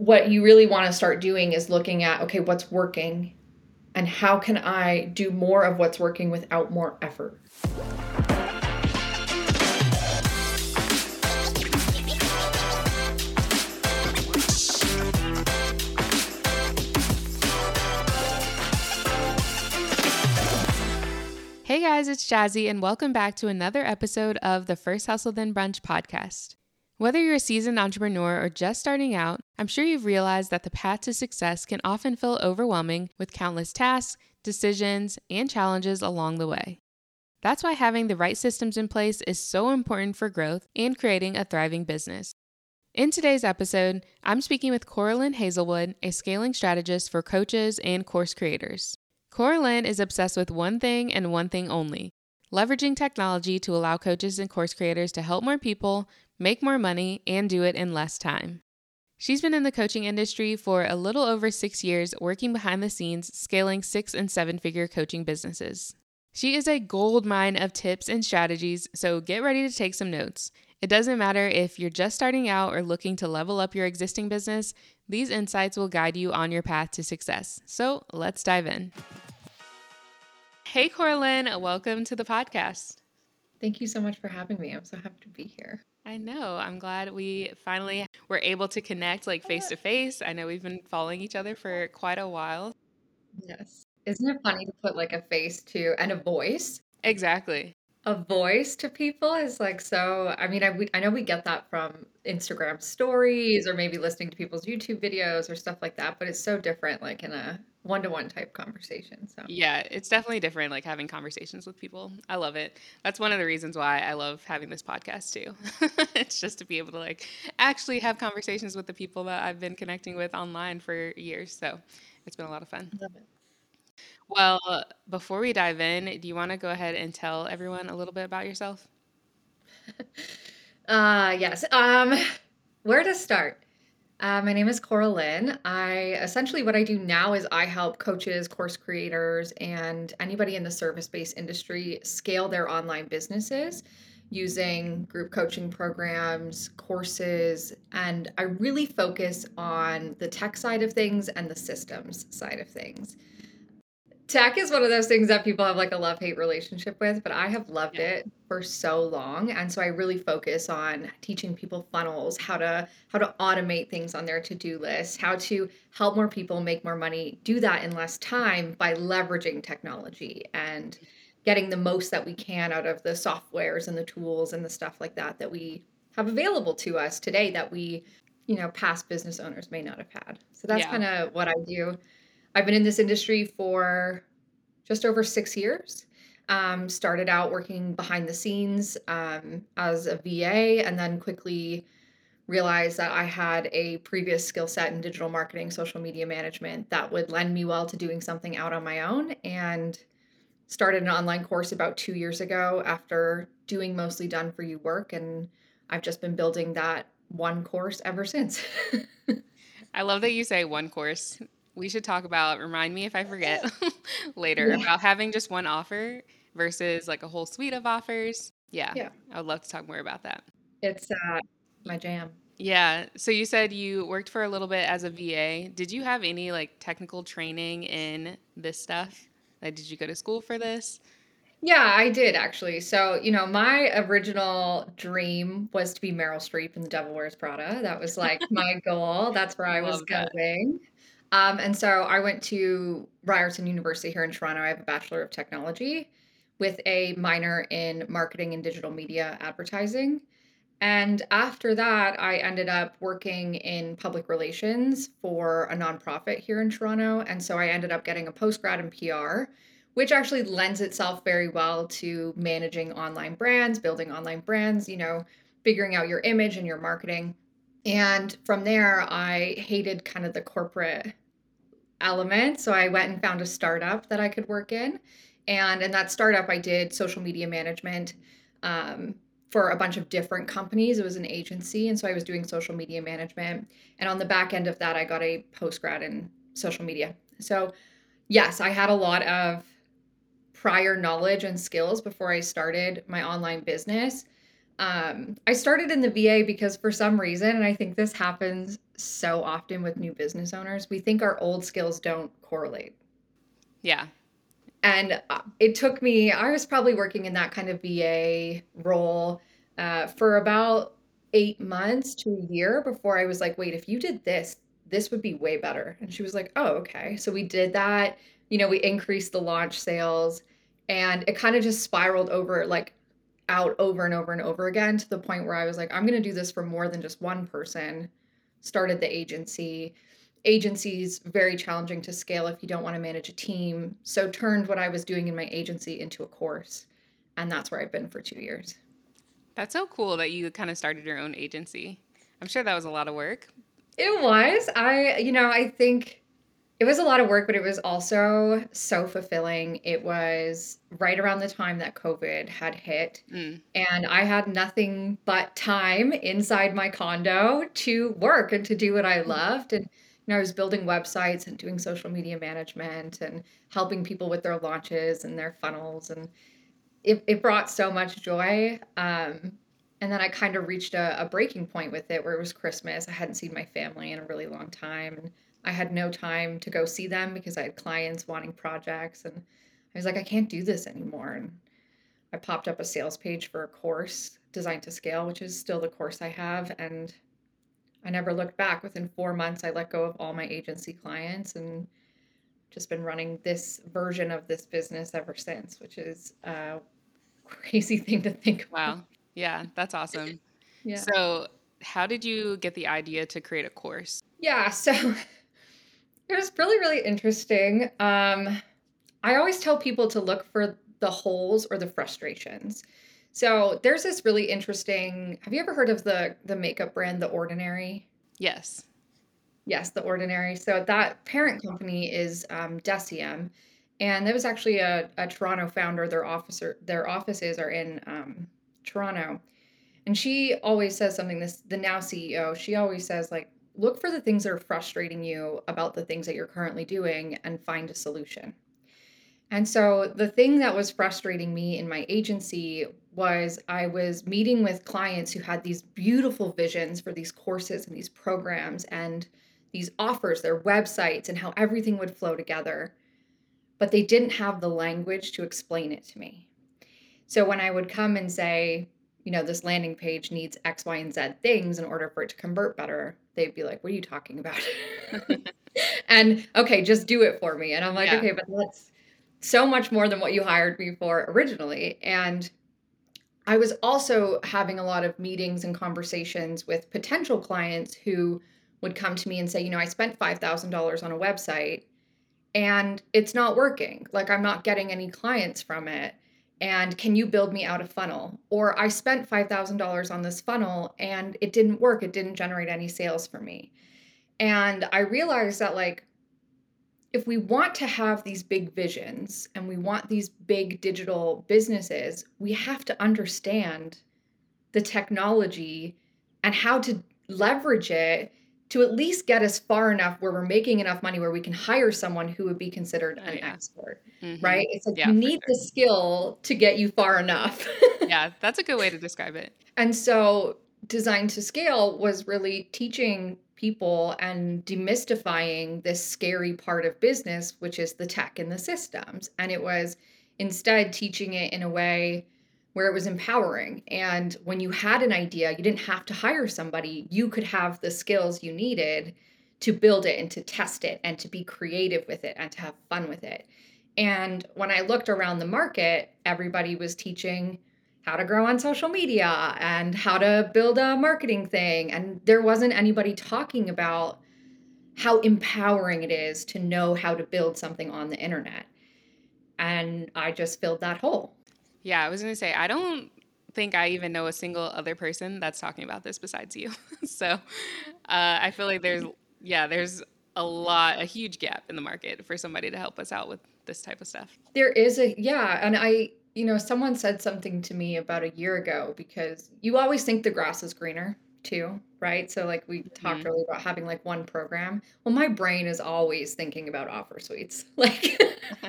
what you really want to start doing is looking at okay, what's working and how can I do more of what's working without more effort. Hey guys, it's Jazzy, and welcome back to another episode of the First Hustle Then Brunch podcast. Whether you're a seasoned entrepreneur or just starting out, I'm sure you've realized that the path to success can often feel overwhelming with countless tasks, decisions, and challenges along the way. That's why having the right systems in place is so important for growth and creating a thriving business. In today's episode, I'm speaking with Cora-Lynn Hazelwood, a scaling strategist for coaches and course creators. Cora-Lynn is obsessed with one thing and one thing only leveraging technology to allow coaches and course creators to help more people, make more money, and do it in less time. She's been in the coaching industry for a little over six years, working behind the scenes, scaling six and seven figure coaching businesses. She is a gold mine of tips and strategies, so get ready to take some notes. It doesn't matter if you're just starting out or looking to level up your existing business, these insights will guide you on your path to success. So let's dive in. Hey, Cora-Lynn, welcome to the podcast. Thank you so much for having me. I'm so happy to be here. I know. I'm glad we finally were able to connect like face to face. I know we've been following each other for quite a while. Yes. Isn't it funny to put like a face to and a voice? Exactly a voice to people is like so I mean I we, I know we get that from Instagram stories or maybe listening to people's YouTube videos or stuff like that but it's so different like in a one-to-one type conversation so Yeah, it's definitely different like having conversations with people. I love it. That's one of the reasons why I love having this podcast too. it's just to be able to like actually have conversations with the people that I've been connecting with online for years. So, it's been a lot of fun. love it well, before we dive in, do you want to go ahead and tell everyone a little bit about yourself? uh, yes. Um, where to start? Uh, my name is Cora-Lynn. I essentially what I do now is I help coaches, course creators, and anybody in the service-based industry scale their online businesses using group coaching programs, courses, and I really focus on the tech side of things and the systems side of things tech is one of those things that people have like a love hate relationship with, but I have loved yeah. it for so long. And so I really focus on teaching people funnels, how to how to automate things on their to-do list, how to help more people make more money, do that in less time by leveraging technology and getting the most that we can out of the softwares and the tools and the stuff like that that we have available to us today that we, you know, past business owners may not have had. So that's yeah. kind of what I do. I've been in this industry for just over six years. Um, started out working behind the scenes um, as a VA and then quickly realized that I had a previous skill set in digital marketing, social media management that would lend me well to doing something out on my own and started an online course about two years ago after doing mostly done for you work. And I've just been building that one course ever since. I love that you say one course we should talk about remind me if I forget later yeah. about having just one offer versus like a whole suite of offers. Yeah. Yeah. I would love to talk more about that. It's uh my jam. Yeah. So you said you worked for a little bit as a VA. Did you have any like technical training in this stuff? Like did you go to school for this? Yeah, I did actually. So, you know, my original dream was to be Meryl Streep in The Devil Wears Prada. That was like my goal. That's where I was that. going. Um, and so I went to Ryerson University here in Toronto. I have a Bachelor of Technology with a minor in marketing and digital media advertising. And after that, I ended up working in public relations for a nonprofit here in Toronto. And so I ended up getting a postgrad in PR, which actually lends itself very well to managing online brands, building online brands, you know, figuring out your image and your marketing. And from there, I hated kind of the corporate element. So I went and found a startup that I could work in. And in that startup, I did social media management um, for a bunch of different companies. It was an agency. And so I was doing social media management. And on the back end of that, I got a post grad in social media. So, yes, I had a lot of prior knowledge and skills before I started my online business. Um, I started in the VA because for some reason, and I think this happens so often with new business owners, we think our old skills don't correlate. Yeah. And uh, it took me, I was probably working in that kind of VA role uh, for about eight months to a year before I was like, wait, if you did this, this would be way better. And she was like, oh, okay. So we did that. You know, we increased the launch sales and it kind of just spiraled over like out over and over and over again to the point where I was like, I'm going to do this for more than just one person. Started the agency. Agency's very challenging to scale if you don't want to manage a team. So turned what I was doing in my agency into a course. And that's where I've been for two years. That's so cool that you kind of started your own agency. I'm sure that was a lot of work. It was. I, you know, I think it was a lot of work, but it was also so fulfilling. It was right around the time that COVID had hit, mm. and I had nothing but time inside my condo to work and to do what I mm. loved. And you know, I was building websites and doing social media management and helping people with their launches and their funnels, and it, it brought so much joy. Um, and then I kind of reached a, a breaking point with it where it was Christmas. I hadn't seen my family in a really long time. And I had no time to go see them because I had clients wanting projects and I was like I can't do this anymore and I popped up a sales page for a course designed to scale which is still the course I have and I never looked back within 4 months I let go of all my agency clients and just been running this version of this business ever since which is a crazy thing to think about. Wow. Yeah, that's awesome. yeah. So, how did you get the idea to create a course? Yeah, so It was really, really interesting. Um, I always tell people to look for the holes or the frustrations. So there's this really interesting. Have you ever heard of the the makeup brand The Ordinary? Yes. Yes, The Ordinary. So that parent company is um, Deciem, and there was actually a, a Toronto founder. Their officer, their offices are in um, Toronto, and she always says something. This the now CEO. She always says like look for the things that are frustrating you about the things that you're currently doing and find a solution. And so the thing that was frustrating me in my agency was I was meeting with clients who had these beautiful visions for these courses and these programs and these offers, their websites, and how everything would flow together. But they didn't have the language to explain it to me. So when I would come and say, you know, this landing page needs X, Y, and Z things in order for it to convert better, they'd be like, What are you talking about? and okay, just do it for me. And I'm like, yeah. Okay, but that's so much more than what you hired me for originally. And I was also having a lot of meetings and conversations with potential clients who would come to me and say, You know, I spent $5,000 on a website and it's not working. Like, I'm not getting any clients from it and can you build me out a funnel? Or i spent $5000 on this funnel and it didn't work. It didn't generate any sales for me. And i realized that like if we want to have these big visions and we want these big digital businesses we have to understand the technology and how to leverage it to at least get us far enough where we're making enough money where we can hire someone who would be considered an yeah. expert, mm-hmm. right? It's like yeah, you need sure. the skill to get you far enough. yeah, that's a good way to describe it. And so, design to scale was really teaching people and demystifying this scary part of business, which is the tech and the systems. And it was instead teaching it in a way where it was empowering. And when you had an idea, you didn't have to hire somebody. You could have the skills you needed to build it and to test it and to be creative with it and to have fun with it. And when I looked around the market, everybody was teaching how to grow on social media and how to build a marketing thing. And there wasn't anybody talking about how empowering it is to know how to build something on the internet. And I just filled that hole. Yeah, I was going to say, I don't think I even know a single other person that's talking about this besides you. so uh, I feel like there's, yeah, there's a lot, a huge gap in the market for somebody to help us out with this type of stuff. There is a, yeah. And I, you know, someone said something to me about a year ago because you always think the grass is greener. too, right? So like we talked Mhm. earlier about having like one program. Well, my brain is always thinking about offer suites. Like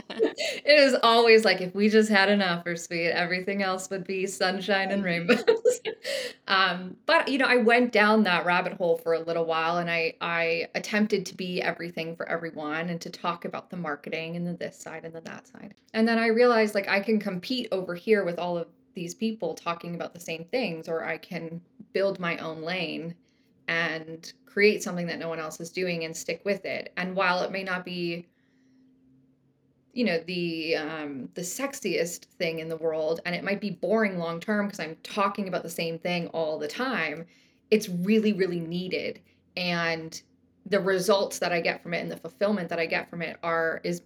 it is always like if we just had an offer suite, everything else would be sunshine and Mhm. rainbows. um, but you know, I went down that rabbit hole for a little while and I I attempted to be everything for everyone and to talk about the marketing and the this side and the that side. And then I realized like I can compete over here with all of these people talking about the same things or I can build my own lane and create something that no one else is doing and stick with it. And while it may not be you know the um the sexiest thing in the world and it might be boring long term because i'm talking about the same thing all the time it's really really needed and the results that i get from it and the fulfillment that i get from it are is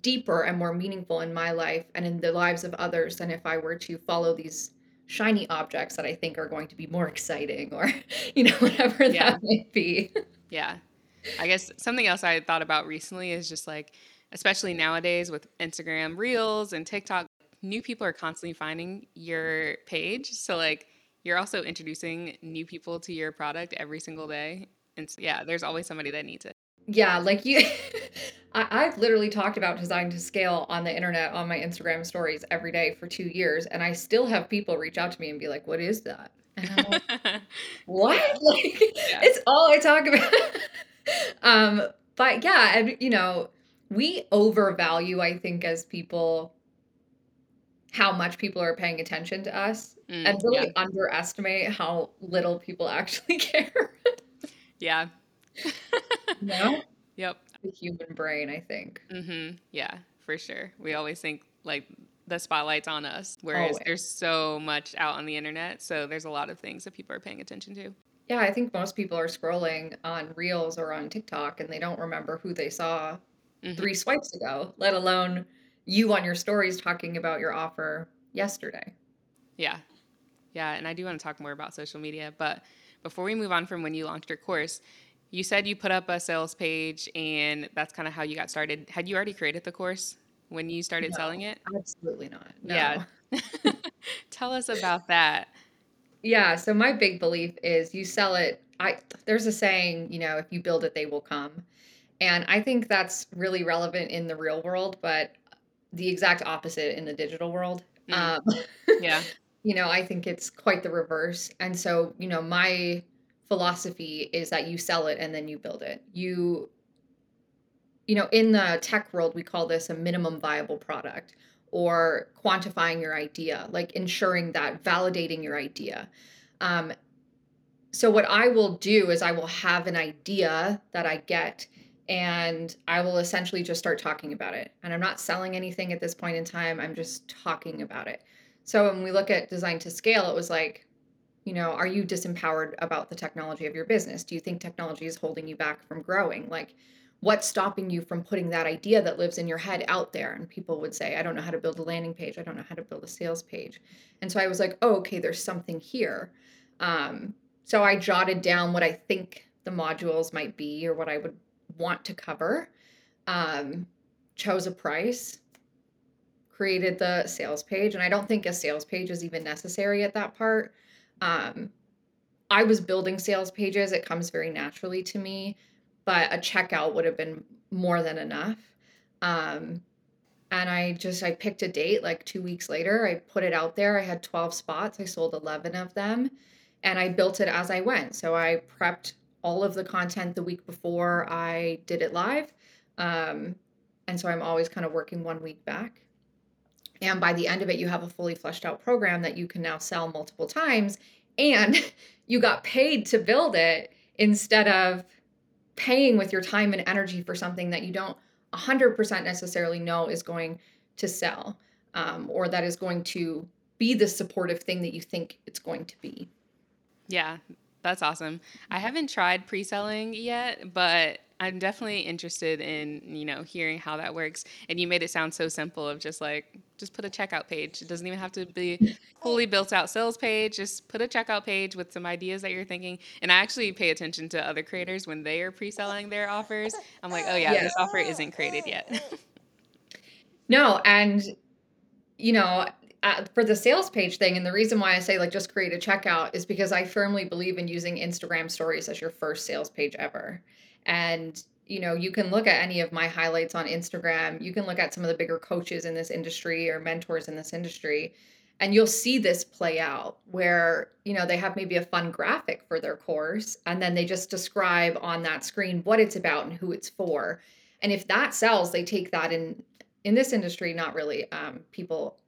deeper and more meaningful in my life and in the lives of others than if i were to follow these shiny objects that i think are going to be more exciting or you know whatever Yeah. that might be Yeah. I guess something else I thought about recently is just like, especially nowadays with Instagram Reels and TikTok, new people are constantly finding your page. So, like, you're also introducing new people to your product every single day. And so, yeah, there's always somebody that needs it. Yeah, like you I, I've literally talked about design to scale on the internet on my Instagram stories every day for two years, and I still have people reach out to me and be like, "What is that?" And I'm like, "What?" Like Yeah. it's all I talk about. um, but yeah, and you know, we overvalue, I think, as people, how much people are paying attention to us, Mm, and yeah. really underestimate how little people actually care. Yeah. Know, Yep. the human brain, I think. Mm-hmm. Yeah, for sure. We always think like the spotlight's on us, whereas Always. there's so much out on the internet. So there's a lot of things that people are paying attention to. Yeah, I think most people are scrolling on Reels or on TikTok and they don't remember who they saw hmm 3 swipes ago, let alone you on your stories talking about your offer yesterday. Yeah. Yeah. And I do want to talk more about social media. But before we move on from when you launched your course, you said you put up a sales page and that's kind of how you got started. Had you already created the course when you started selling it? absolutely not. Yeah. Tell us about that. Yeah, so my big belief is you sell it I there's a saying, you know, if you build it, they will come. And I think that's really relevant in the real world, but the exact opposite in the digital world. Mm, Um, yeah. you know, I think it's quite the reverse. And so, you know, my philosophy is that you sell it and then you build it. You, you know, in the tech world, we call this a minimum viable product or quantifying your idea, like ensuring that validating your idea. Um, so what I will do is I will have an idea that I get and I will essentially just start talking about it. And I'm not selling anything at this point in time. I'm just talking about it. So when we look at design to scale, it was like, you know, are you disempowered about the technology of your business? Do you think technology is holding you back from growing? Like what's stopping you from putting that idea that lives in your head out there? And people would say, I don't know how to build a landing page. I don't know how to build a sales page. And so I was like, oh, okay, there's something here. Um, so I jotted down what I think the modules might be or what I would want to cover. Um, chose a price, created the sales page, and I don't think a sales page is even necessary at that part. Um, I was building sales pages, it comes very naturally to me, but a checkout would have been more than enough. Um, and I just I picked a date like 2 weeks later. I put it out there. I had 12 spots. I sold 11 of them and I built it as I went. So I prepped all of the content the week before I did it live. Um, and so I'm always kind of working one week back. And by the end of it, you have a fully fleshed out program that you can now sell multiple times. And you got paid to build it instead of paying with your time and energy for something that you don't 100% necessarily know is going to sell um, or that is going to be the supportive thing that you think it's going to be. Yeah, that's awesome. I mm-hmm. haven't tried pre-selling yet, but I'm definitely interested in, you know, hearing how that works. And you made it sound so simple of just like just put a checkout page. It doesn't even have to be fully built out sales page. Just put a checkout page with some ideas that you're thinking. And I actually pay attention to other creators when they are pre-selling their offers. I'm like, "Oh yeah, Yes. this offer isn't created yet." No, and you know, uh, for the sales page thing, and the reason why I say like just create a checkout is because I firmly believe in using Instagram stories as your first sales page ever. And you know, you can look at any of my highlights on Instagram. You can look at some of the bigger coaches in this industry or mentors in this industry, and you'll see this play out where, you know, they have maybe a fun graphic for their course and then they just describe on that screen what it's about and who it's for. And if that sells, they take that in in this industry, not really. Um, people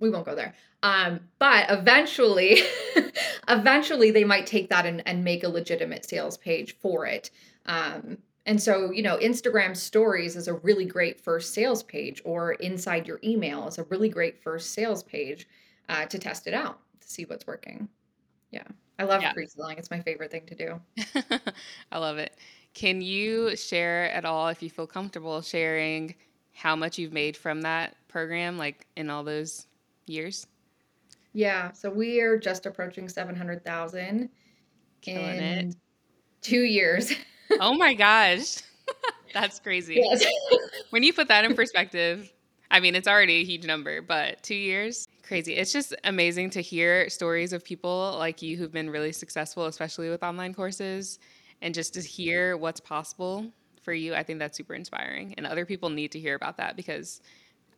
we won't go there. Um, but eventually, eventually they might take that and, and make a legitimate sales page for it. Um, and so, you know, Instagram stories is a really great first sales page, or inside your email is a really great first sales page uh, to test it out to see what's working. Yeah. I love yeah. pre selling. It's my favorite thing to do. I love it. Can you share at all, if you feel comfortable sharing, how much you've made from that program, like in all those years? Yeah. So we are just approaching 700,000 in it. two years. oh my gosh. That's crazy. Yes. when you put that in perspective, I mean, it's already a huge number, but two years, crazy. It's just amazing to hear stories of people like you who've been really successful, especially with online courses, and just to hear what's possible for you. I think that's super inspiring. And other people need to hear about that because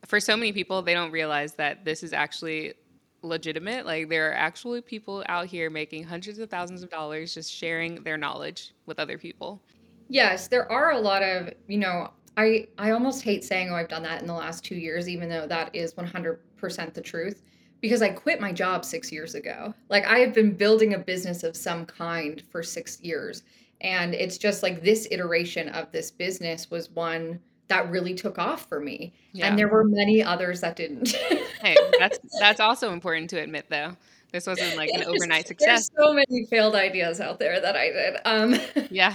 for so many people, they don't realize that this is actually legitimate. Like there are actually people out here making hundreds of thousands of dollars just sharing their knowledge with other people. Yes, there are a lot of, you know, I I almost hate saying oh I've done that in the last 2 years even though that is 100% the truth because I quit my job 6 years ago. Like I have been building a business of some kind for 6 years and it's just like this iteration of this business was one that really took off for me. Yeah. And there were many others that didn't. hey, that's that's also important to admit though. This wasn't like an overnight success. There's so many failed ideas out there that I did. Um, yeah.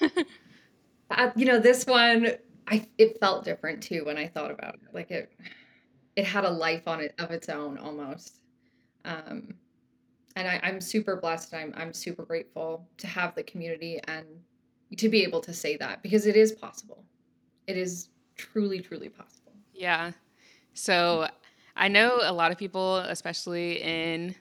uh, you know, this one, I it felt different too when I thought about it. Like it, it had a life on it of its own almost. Um, and I, I'm super blessed. I'm I'm super grateful to have the community and to be able to say that because it is possible it is truly, truly possible. Yeah. So I know a lot of people, especially in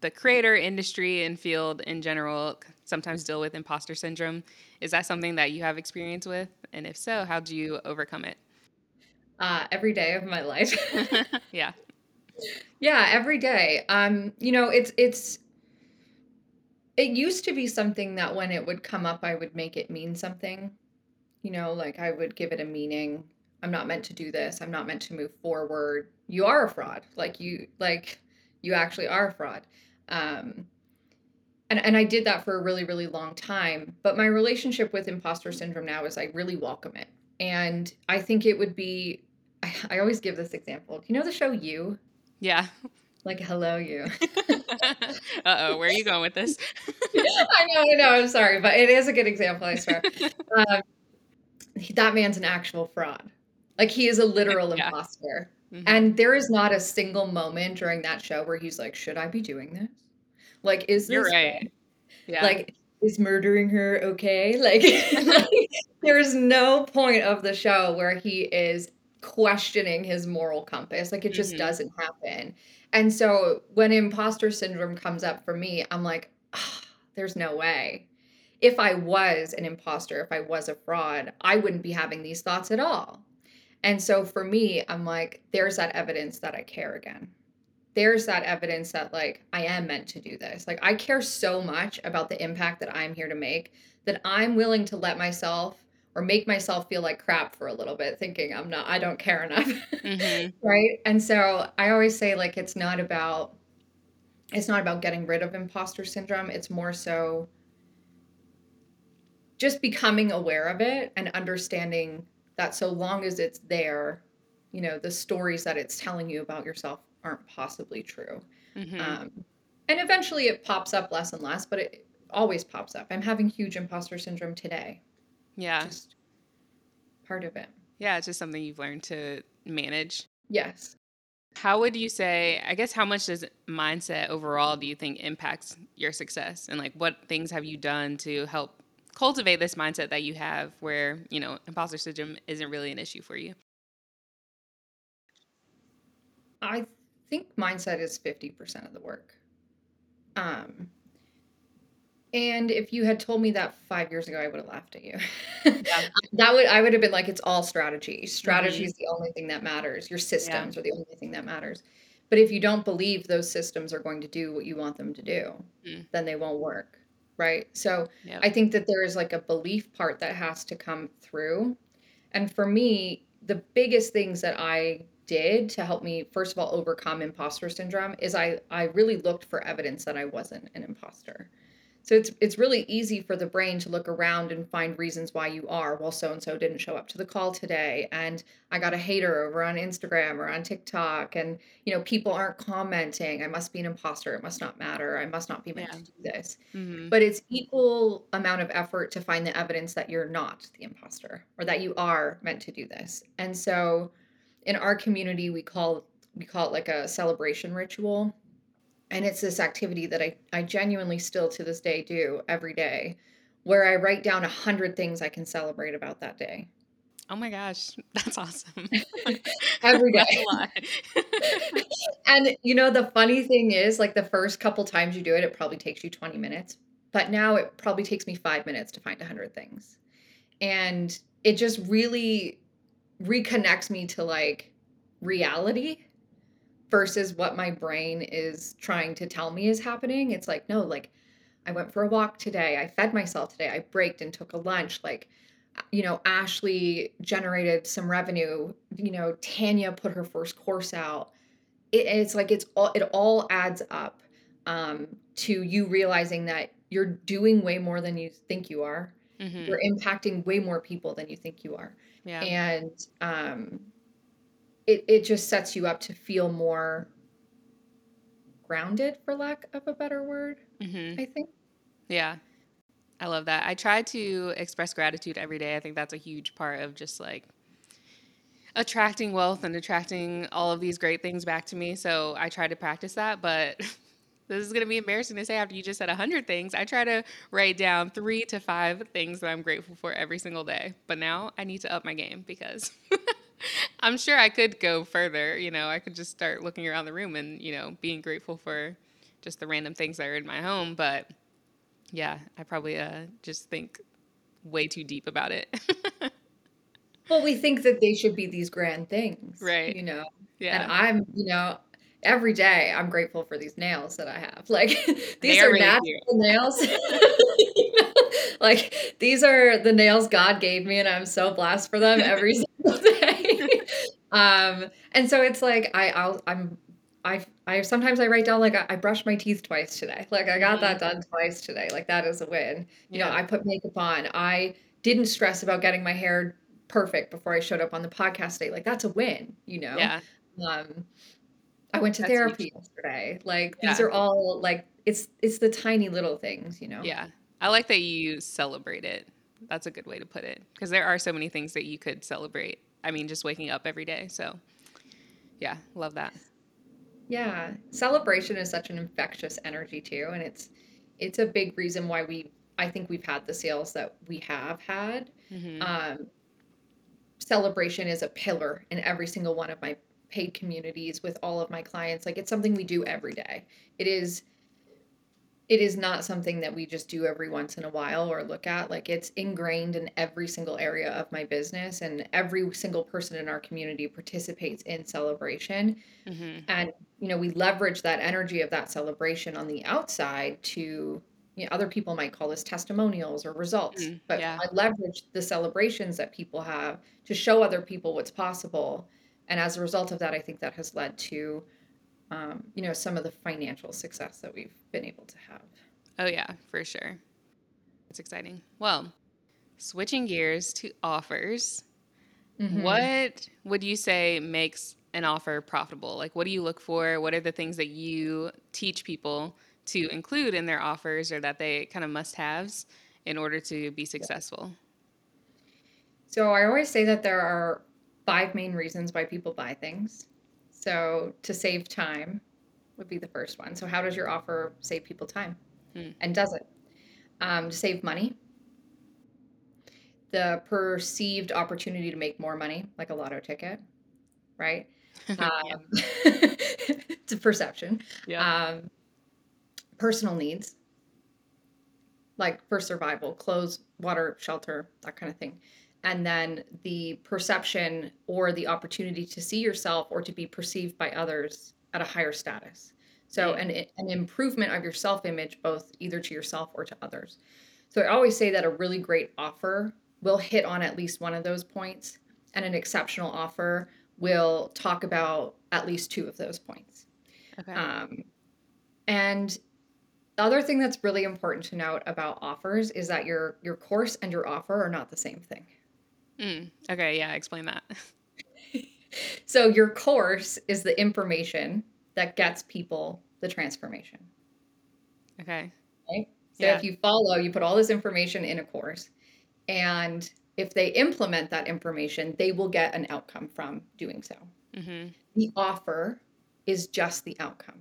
the creator industry and field in general, sometimes deal with imposter syndrome. Is that something that you have experience with? And if so, how do you overcome it? Uh, every day of my life. yeah. Yeah, every day. Um, you know, it's it's it used to be something that when it would come up, I would make it mean something you know, like I would give it a meaning. I'm not meant to do this. I'm not meant to move forward. You are a fraud. Like you like you actually are a fraud. Um and and I did that for a really really long time, but my relationship with imposter syndrome now is I really welcome it. And I think it would be I, I always give this example. Do you know the show You? Yeah. Like hello you. uh oh, where are you going with this? I know, I know. I'm sorry, but it is a good example. I swear. Um, that man's an actual fraud. Like he is a literal yeah. imposter. Mm-hmm. And there is not a single moment during that show where he's like, "Should I be doing this? Like, is this You're right? Yeah. Like, is murdering her okay? Like, like there's no point of the show where he is questioning his moral compass. Like, it just mm-hmm. doesn't happen. And so when imposter syndrome comes up for me, I'm like, oh, there's no way if I was an imposter, if I was a fraud, I wouldn't be having these thoughts at all. And so for me, I'm like, there's that evidence that I care again. There's that evidence that, like, I am meant to do this. Like, I care so much about the impact that I'm here to make that I'm willing to let myself or make myself feel like crap for a little bit, thinking I'm not, I don't care enough. Mm-hmm. right. And so I always say, like, it's not about, it's not about getting rid of imposter syndrome. It's more so, just becoming aware of it and understanding that so long as it's there, you know, the stories that it's telling you about yourself aren't possibly true. Mm-hmm. Um, and eventually it pops up less and less, but it always pops up. I'm having huge imposter syndrome today. Yeah. Just part of it. Yeah, it's just something you've learned to manage. Yes. How would you say, I guess, how much does mindset overall do you think impacts your success? And like, what things have you done to help cultivate this mindset that you have where, you know, imposter syndrome isn't really an issue for you? I think mindset is 50% of the work. Um, and if you had told me that five years ago, I would have laughed at you. Yeah. that would I would have been like, it's all strategy. Strategy Mhm. is the only thing that matters. Your Yeah. systems are the only thing that matters. But if you don't believe those systems are going to do what you want them to do, Mm. then they won't work. Right. So Yep. I think that there is like a belief part that has to come through. And for me, the biggest things that I did to help me, first of all, overcome imposter syndrome is I I really looked for evidence that I wasn't an imposter. So it's it's really easy for the brain to look around and find reasons why you are. Well, so and so didn't show up to the call today, and I got a hater over on Instagram or on TikTok, and you know people aren't commenting. I must be an imposter. It must not matter. I must not be meant Yeah. to do this. Mhm. But it's equal amount of effort to find the evidence that you're not the imposter or that you are meant to do this. And so in our community we call we call it like a celebration ritual. And it's this activity that I, I genuinely still to this day do every day where I write down a hundred things I can celebrate about that day. Oh my gosh, that's awesome. Every lot. And you know, the funny thing is, like the first couple times you do it, it probably takes you 20 minutes. But now it probably takes me five minutes to find a 100 things. And it just really reconnects me to like reality versus what my brain is trying to tell me is happening. It's like, no, like I went for a walk today. I fed myself today. I braked and took a lunch. Like, you know, Ashley generated some revenue. You know, Tanya put her first course out. It, it's like it's all it all adds up um, to you realizing that you're doing way more than you think you are. Mhm. You're impacting way more people than you think you are Yeah. and um it it just sets you up to feel more grounded for lack of a better word Mhm. i think Yeah. I love that. I try to express gratitude every day. I think that's a huge part of just like attracting wealth and attracting all of these great things back to me. So I try to practice that, but this is going to be embarrassing to say after you just said 100 things. I try to write down 3 to 5 things that I'm grateful for every single day. But now I need to up my game because I'm sure I could go further, you know, I could just start looking around the room and, you know, being grateful for just the random things that are in my home, but yeah, I probably uh, just think way too deep about it. well we think that they should be these grand things Right. you know yeah. and i'm you know every day i'm grateful for these nails that i have like these are really natural cute. nails like these are the nails god gave me and i'm so blessed for them every single day um and so it's like i I'll, i'm I, I sometimes I write down like I, I brushed my teeth twice today. Like I got that done twice today. Like that is a win. You know, I put makeup on. I didn't stress about getting my hair perfect before I showed up on the podcast day. Like that's a win, you know. Yeah. Um I went to That's huge. therapy yesterday. Like these are all like it's it's the tiny little things, you know. Yeah. I like that you celebrate it. That's a good way to put it because there are so many things that you could celebrate. I mean, just waking up every day. So, yeah, love that. Yeah. Celebration is such an infectious energy too. And it's it's a big reason why we I think we've had the sales that we have had. hmm Um celebration is a pillar in every single one of my paid communities with all of my clients. Like it's something we do every day. It is it is not something that we just do every once in a while or look at. Like it's ingrained in every single area of my business and every single person in our community participates in celebration hmm and you know we leverage that energy of that celebration on the outside to you know other people might call this testimonials or results Mm, but yeah. i leverage the celebrations that people have to show other people what's possible and as a result of that i think that has led to um, you know some of the financial success that we've been able to have Oh, yeah, for sure. It's exciting. Well, switching gears to offers, Mhm. what would you say makes an offer profitable? Like, what do you look for? What are the things that you teach people to include in their offers or that they kind of must haves in order to be successful? so i always say that there are five main reasons why people buy things so to save time would be the first one so how does your offer save people time Hmm. and does it um, to save money the perceived opportunity to make more money like a lotto ticket right um, it's a perception. Yeah. Um, personal needs, like for survival, clothes, water, shelter, that kind of thing. And then the perception or the opportunity to see yourself or to be perceived by others at a higher status. So, an, an improvement of your self image, both either to yourself or to others. So, I always say that a really great offer will hit on at least one of those points, and an exceptional offer will talk about at least two of those points. Okay. Um, and the other thing that's really important to note about offers is that your your course and your offer are not the same thing. Mm. Okay. Yeah. Explain that. So your course is the information that gets people the transformation, Okay. right? So Yeah. if you follow, you put all this information in a course, and if they implement that information, they will get an outcome from doing so. Mm-hmm. The offer is just the outcome.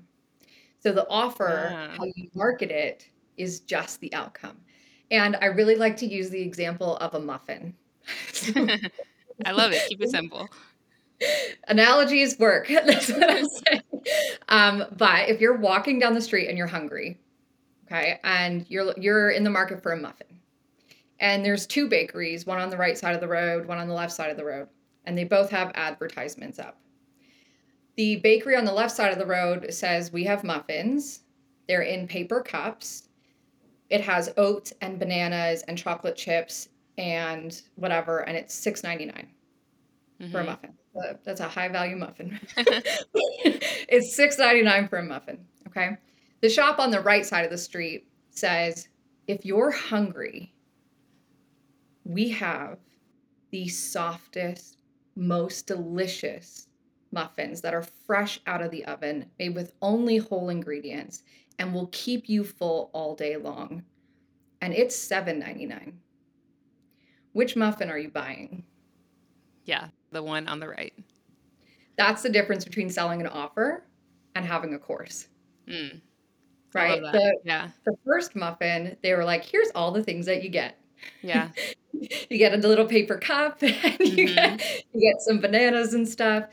So the offer, Ah. how you market it, is just the outcome. And I really like to use the example of a muffin. I love it. Keep it simple. analogies work. That's what I'm saying. Um, but if you're walking down the street and you're hungry, okay, and you're you're in the market for a muffin, and there's two bakeries, one on the right side of the road, one on the left side of the road, and they both have advertisements up. The bakery on the left side of the road says we have muffins. They're in paper cups. It has oats and bananas and chocolate chips and whatever, and it's six ninety nine for a Mhm. muffin. That's a high value muffin. it's six ninety nine for a muffin. Okay. The shop on the right side of the street says, if you're hungry, we have the softest, most delicious muffins that are fresh out of the oven, made with only whole ingredients, and will keep you full all day long. And it's seven ninety nine. Which muffin are you buying? yeah. The one on the right. That's the difference between selling an offer and having a course, Mm. Right? The Yeah. the first muffin, they were like, here's all the things that you get. Yeah. You get a little paper cup and you Mhm. get you get some bananas and stuff.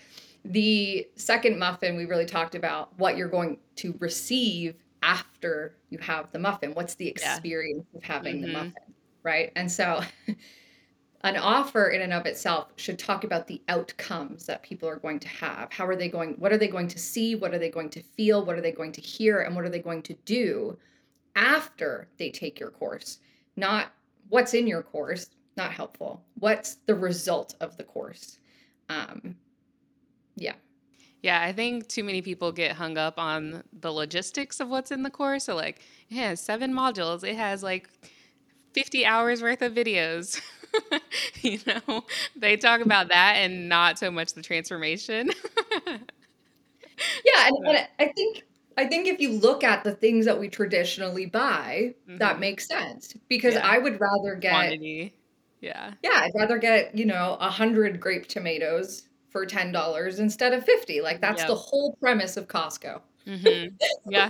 The second muffin, we really talked about what you're going to receive after you have the muffin. What's the Yeah. experience of having the Mhm. muffin, right? And so an offer in and of itself should talk about the outcomes that people are going to have. How are they going? What are they going to see? What are they going to feel? What are they going to hear? And what are they going to do after they take your course? Not what's in your course, not helpful. What's the result of the course? Um, yeah. Yeah, I think too many people get hung up on the logistics of what's in the course. So, like, it has seven modules, it has like 50 hours worth of videos. you know, they talk about that and not so much the transformation. Yeah, and, and I think I think if you look at the things that we traditionally buy, that mhm. makes sense because Yeah, I would rather get quantity. Yeah, Yeah, I'd rather get, you know, a 100 grape tomatoes for $10 instead of 50. Like that's the whole premise of Costco. hmm Yeah,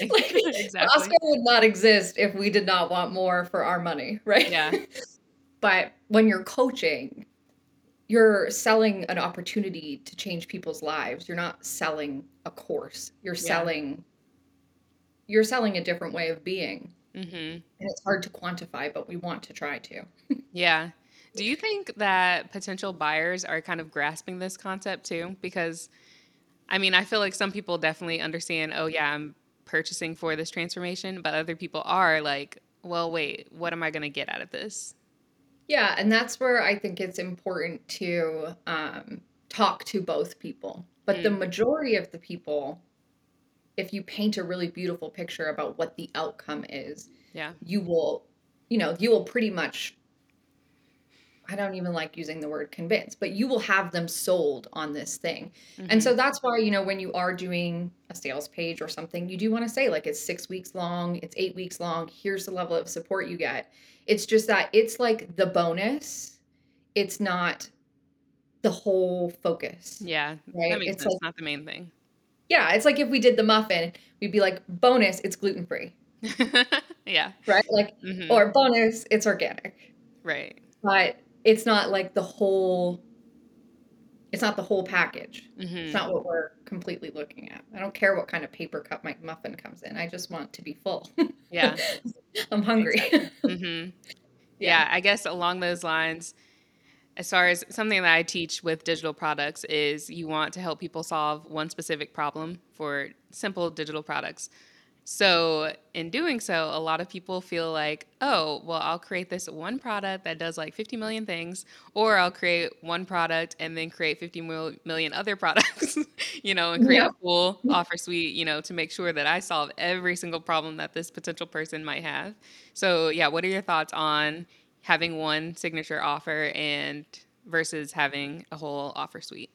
Right? Like exactly. Costco would not exist if we did not want more for our money, right? Yeah, But when you're coaching, you're selling an opportunity to change people's lives. You're not selling a course. You're yeah. selling you're selling a different way of being. hmm And it's hard to quantify, but we want to try to. Yeah. Do you think that potential buyers are kind of grasping this concept too? Because, I mean, I feel like some people definitely understand, oh, yeah, I'm purchasing for this transformation, but other people are like, well, wait, what am I going to get out of this? Yeah, and that's where I think it's important to um, talk to both people. But the Mm, majority of the people, if you paint a really beautiful picture about what the outcome is, yeah. you will, you know, you will pretty much, I don't even like using the word convince, but you will have them sold on this thing. And hmm so that's why, you know, when you are doing a sales page or something, you do want to say, like, it's six weeks long, it's eight weeks long, here's the level of support you get. It's just that it's like the bonus, it's not the whole focus, Yeah. right? It's sense. like, Not the main thing. yeah, it's like if we did the muffin, we'd be like, bonus, it's gluten free, yeah. right? Like, hmm or bonus, it's organic. Right. But it's not like the whole, it's not the whole package. It's hmm not what we're completely looking at. I don't care what kind of paper cup my muffin comes in. I just want to be full. Yeah. I'm hungry. hmm Yeah, I guess along those lines, as far as something that I teach with digital products is you want to help people solve one specific problem for simple digital products. So, in doing so, a lot of people feel like, oh, well, I'll create this one product that does like 50 million things, or I'll create one product and then create 50 mil- million other products, you know, and create Yeah. a full offer suite, you know, to make sure that I solve every single problem that this potential person might have. So, yeah, what are your thoughts on having one signature offer and versus having a whole offer suite?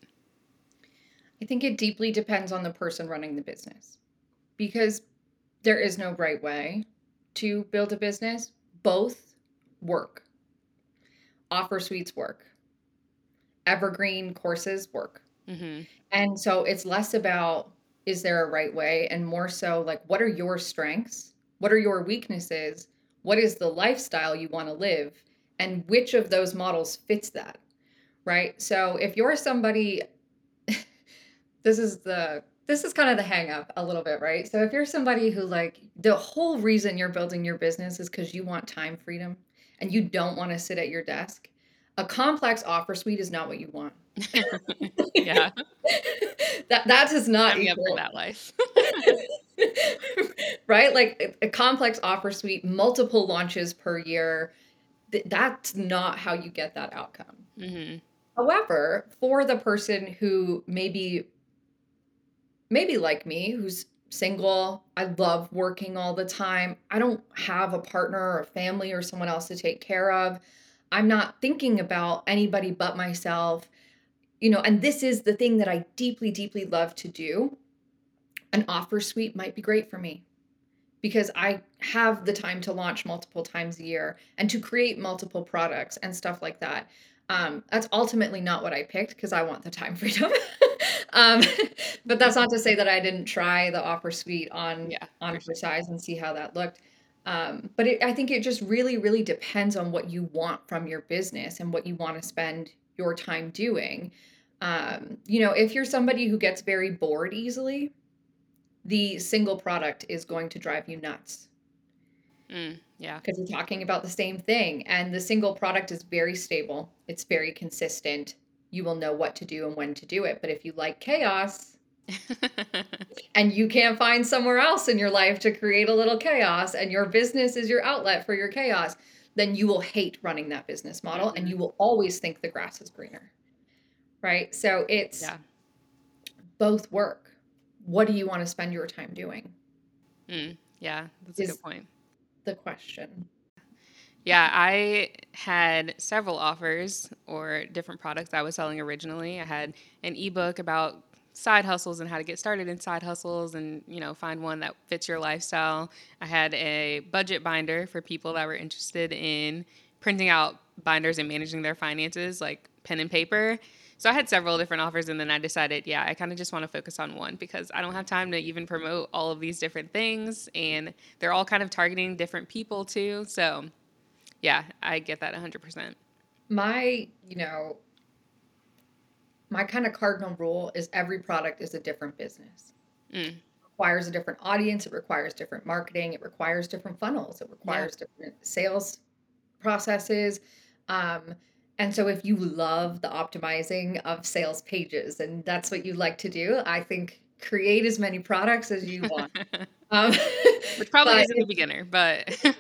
I think it deeply depends on the person running the business because there is no right way to build a business. Both work. Offer suites work. Evergreen courses work. hmm And so it's less about is there a right way and more so like what are your strengths? What are your weaknesses? What is the lifestyle you want to live? And which of those models fits that? Right? So if you're somebody this is the this is kind of the hang up a little bit, right? So if you're somebody who like the whole reason you're building your business is cuz you want time freedom and you don't want to sit at your desk, a complex offer suite is not what you want. yeah, that that does not sign me up for equal that life. right like a, complex offer suite multiple launches per year th- that's not how you get that outcome hmm however for the person who maybe maybe like me who's single i love working all the time i don't have a partner or family or someone else to take care of i'm not thinking about anybody but myself you know and this is the thing that i deeply deeply love to do an offer suite might be great for me because I have the time to launch multiple times a year and to create multiple products and stuff like that. Um, that's ultimately not what I picked because I want the time freedom. um, but that's not to say that I didn't try the offer suite on Yeah, on for size and see how that looked. Um, but it, I think it just really, really depends on what you want from your business and what you want to spend your time doing. Um, you know, if you're somebody who gets very bored easily, the single product is going to drive you nuts Mm, yeah. because you're talking about the same thing. And the single product is very stable, it's very consistent. You will know what to do and when to do it. But if you like chaos and you can't find somewhere else in your life to create a little chaos and your business is your outlet for your chaos, then you will hate running that business model and Mhm. you will always think the grass is greener. Right. So it's yeah. both work. What do you want to spend your time doing? Mm, yeah, that's a good point. The question. Yeah, I had several offers or different products I was selling originally. I had an ebook about side hustles and how to get started in side hustles and, you know, find one that fits your lifestyle. I had a budget binder for people that were interested in printing out binders and managing their finances, like pen and paper. So I had several different offers and then I decided, yeah, I kind of just want to focus on one because I don't have time to even promote all of these different things and they're all kind of targeting different people too. So, yeah, I get that 100%. My, you know, my kind of cardinal rule is every product is a different business. Mm, requires a different audience, it requires different marketing, it requires different funnels, it yeah. requires different sales processes. Um, and so if you love the optimizing of sales pages and that's what you like to do, I think create as many products as you want. Um, Which probably isn't the beginner, but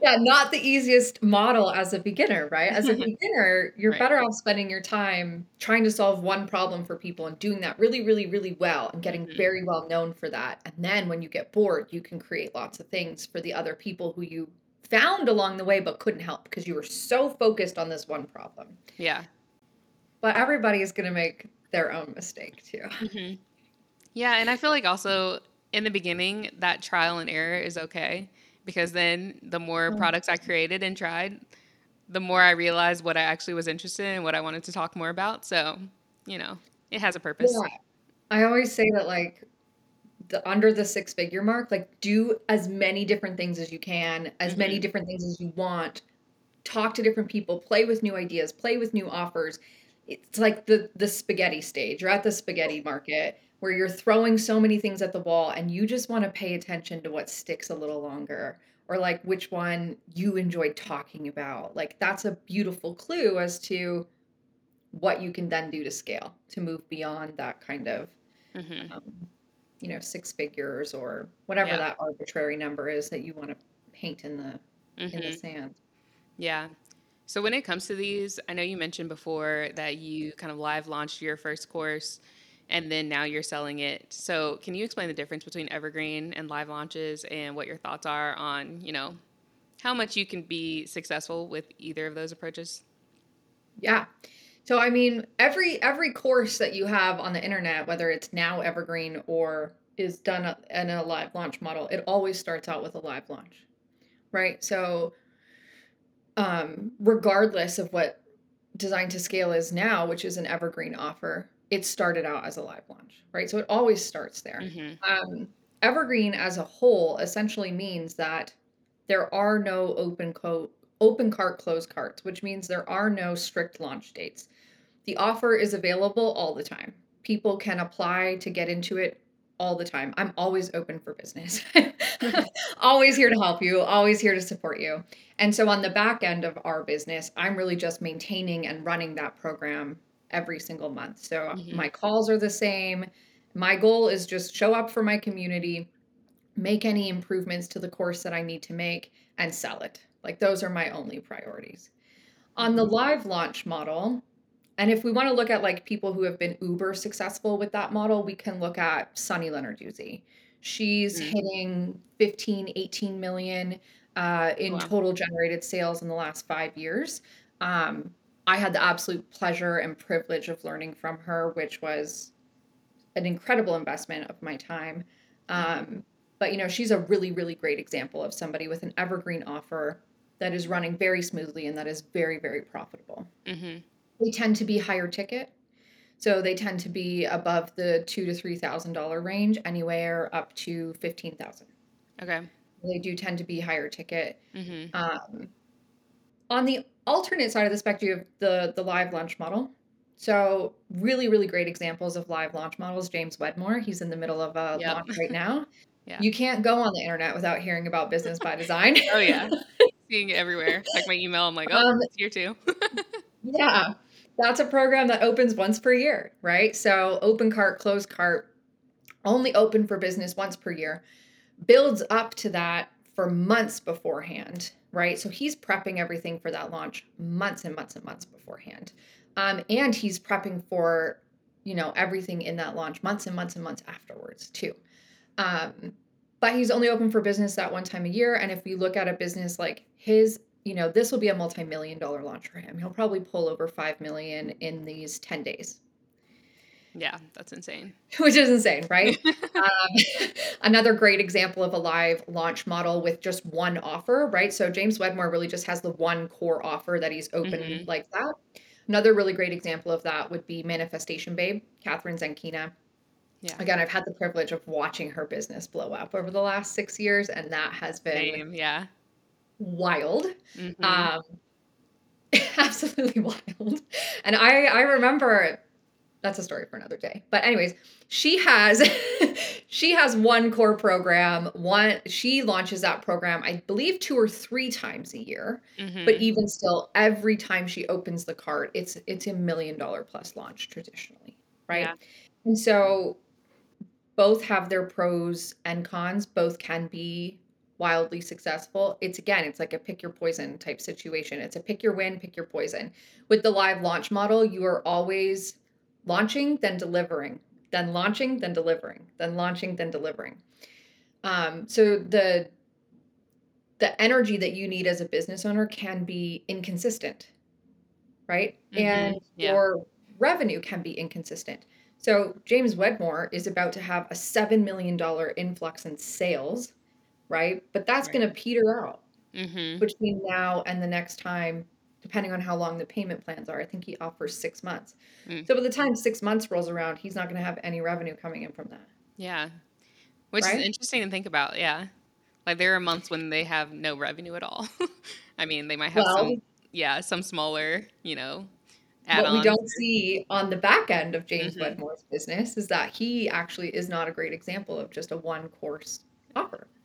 yeah, not the easiest model as a beginner, right? As a beginner, you're right. better off spending your time trying to solve one problem for people and doing that really, really, really well and getting Mhm. very well known for that. And then when you get bored, you can create lots of things for the other people who you found along the way but couldn't help because you were so focused on this one problem. Yeah. But everybody is going to make their own mistake too. hmm Yeah, and I feel like also in the beginning, that trial and error is okay because then the more Mm. products I created and tried, the more I realized what I actually was interested in, what I wanted to talk more about. So, you know, it has a purpose. Yeah. I always say that like the under the six figure mark, like do as many different things as you can, as many hmm different things as you want. Talk to different people, play with new ideas, play with new offers. It's like the the spaghetti stage. You're at the spaghetti market where you're throwing so many things at the wall and you just want to pay attention to what sticks a little longer or like which one you enjoyed talking about. Like that's a beautiful clue as to what you can then do to scale to move beyond that kind of Mm-hmm. um, you know six figures or whatever Yeah. that arbitrary number is that you want to paint in the in the Mm-hmm. sand. Yeah. So when it comes to these, I know you mentioned before that you kind of live launched your first course and then now you're selling it. So can you explain the difference between evergreen and live launches and what your thoughts are on, you know, how much you can be successful with either of those approaches? Yeah. So I mean, every every course that you have on the internet, whether it's now evergreen or is done in a live launch model, it always starts out with a live launch, right? So um, regardless of what Design to Scale is now, which is an evergreen offer, it started out as a live launch, right? So it always starts there. Mm-hmm. Um, evergreen as a whole essentially means that there are no open co- open cart closed carts, which means there are no strict launch dates. The offer is available all the time. People can apply to get into it all the time. I'm always open for business. always here to help you, always here to support you. And so on the back end of our business, I'm really just maintaining and running that program every single month. So Mhm. my calls are the same. My goal is just show up for my community, make any improvements to the course that I need to make and sell it. Like those are my only priorities. On the live launch model, and if we want to look at like people who have been uber successful with that model, we can look at Sunny Lenarduzzi. She's Mm. hitting 15, 18 million uh, in Wow. total generated sales in the last five years. Um, I had the absolute pleasure and privilege of learning from her, which was an incredible investment of my time. Um, but you know, she's a really, really great example of somebody with an evergreen offer that is running very smoothly and that is very, very profitable. Mm-hmm. They tend to be higher ticket, so they tend to be above the two to three thousand dollar range, anywhere up to fifteen thousand. Okay. They do tend to be higher ticket. Mm-hmm. Um, on the alternate side of the spectrum, you have the the live launch model. So really, really great examples of live launch models. James Wedmore, he's in the middle of a Yep. launch right now. Yeah. You can't go on the internet without hearing about business by design. Oh yeah. Seeing it everywhere. Like my email, I'm like, oh, Um, it's here too. yeah, that's a program that opens once per year, right? So open cart, closed cart, only open for business once per year, builds up to that for months beforehand, right? So he's prepping everything for that launch months and months and months beforehand. Um, and he's prepping for, you know, everything in that launch months and months and months afterwards too. Um, but he's only open for business that one time a year. And if we look at a business like his, you know, this will be a multi-million dollar launch for him. He'll probably pull over five million in these 10 days. yeah, that's insane. which is insane, right? um, another great example of a live launch model with just one offer, right? So James Wedmore really just has the one core offer that he's open Mhm. like that. Another really great example of that would be Manifestation Babe, Kathrin Zenkina. Yeah. Again, I've had the privilege of watching her business blow up over the last six years, and that has been Same. Yeah. Wild Mhm. um absolutely wild and i i remember that's a story for another day but anyways she has she has one core program one she launches that program i believe two or three times a year Mhm. but even still every time she opens the cart it's it's a million dollar plus launch traditionally right Yeah. and so both have their pros and cons both can be wildly successful it's again it's like a pick your poison type situation. It's a pick your win pick your poison. With the live launch model you are always launching then delivering then launching then delivering then launching then delivering. Um, so the the energy that you need as a business owner can be inconsistent right? Mhm. and Yeah. your revenue can be inconsistent. So james wedmore is about to have a $7 million influx in sales right but that's Right. going to peter out Mhm. between now and the next time depending on how long the payment plans are i think he offers six months Mm. so by the time six months rolls around he's not going to have any revenue coming in from that Yeah. Which Right? is interesting to think about. Yeah. Like there are months when they have no revenue at all. I mean, they might have well some, yeah, some smaller, you know, what we don't see on the back end of James mm-hmm. Wedmore's business is that he actually is not a great example of just a one course.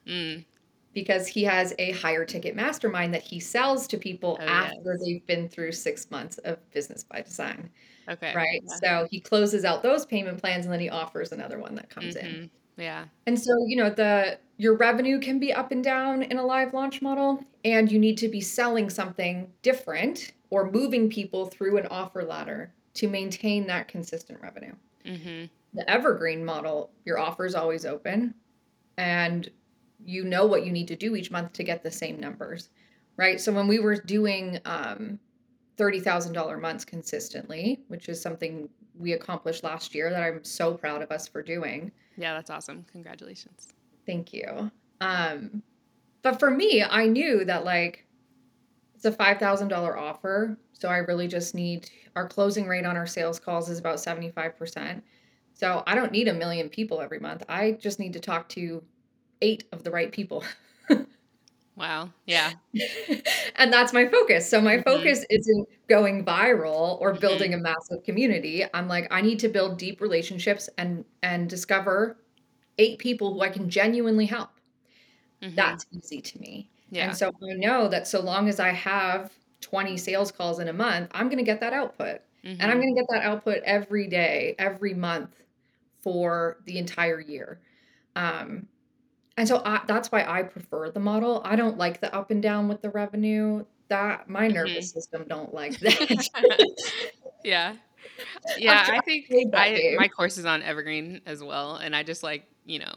Mm. Because he has a higher ticket mastermind that he sells to people oh, after yes. they've been through six months of business by design. Okay. Right. Yeah. So he closes out those payment plans and then he offers another one that comes mm-hmm. in. Yeah. And so, you know, the your revenue can be up and down in a live launch model and you need to be selling something different or moving people through an offer ladder to maintain that consistent revenue. Mm-hmm. The evergreen model, your offer is always open and you know what you need to do each month to get the same numbers, right? So when we were doing um, $30,000 months consistently, which is something we accomplished last year that I'm so proud of us for doing. Yeah, that's awesome. Congratulations. Thank you. Um, but for me, I knew that like it's a $5,000 offer. So I really just need our closing rate on our sales calls is about 75%. So I don't need a million people every month. I just need to talk to eight of the right people. wow. Yeah. and that's my focus. So my mm-hmm. focus isn't going viral or building mm-hmm. a massive community. I'm like I need to build deep relationships and and discover eight people who I can genuinely help. Mm-hmm. That's easy to me. Yeah. And so I know that so long as I have 20 sales calls in a month, I'm going to get that output. Mm-hmm. And I'm mm-hmm. going to get that output every day, every month for the entire year. Um, and so I, that's why I prefer the model. I don't like the up and down with the revenue. That my nervous mm-hmm. system don't like that. yeah. Yeah, I think I, my course is on Evergreen as well. And I just like, you know,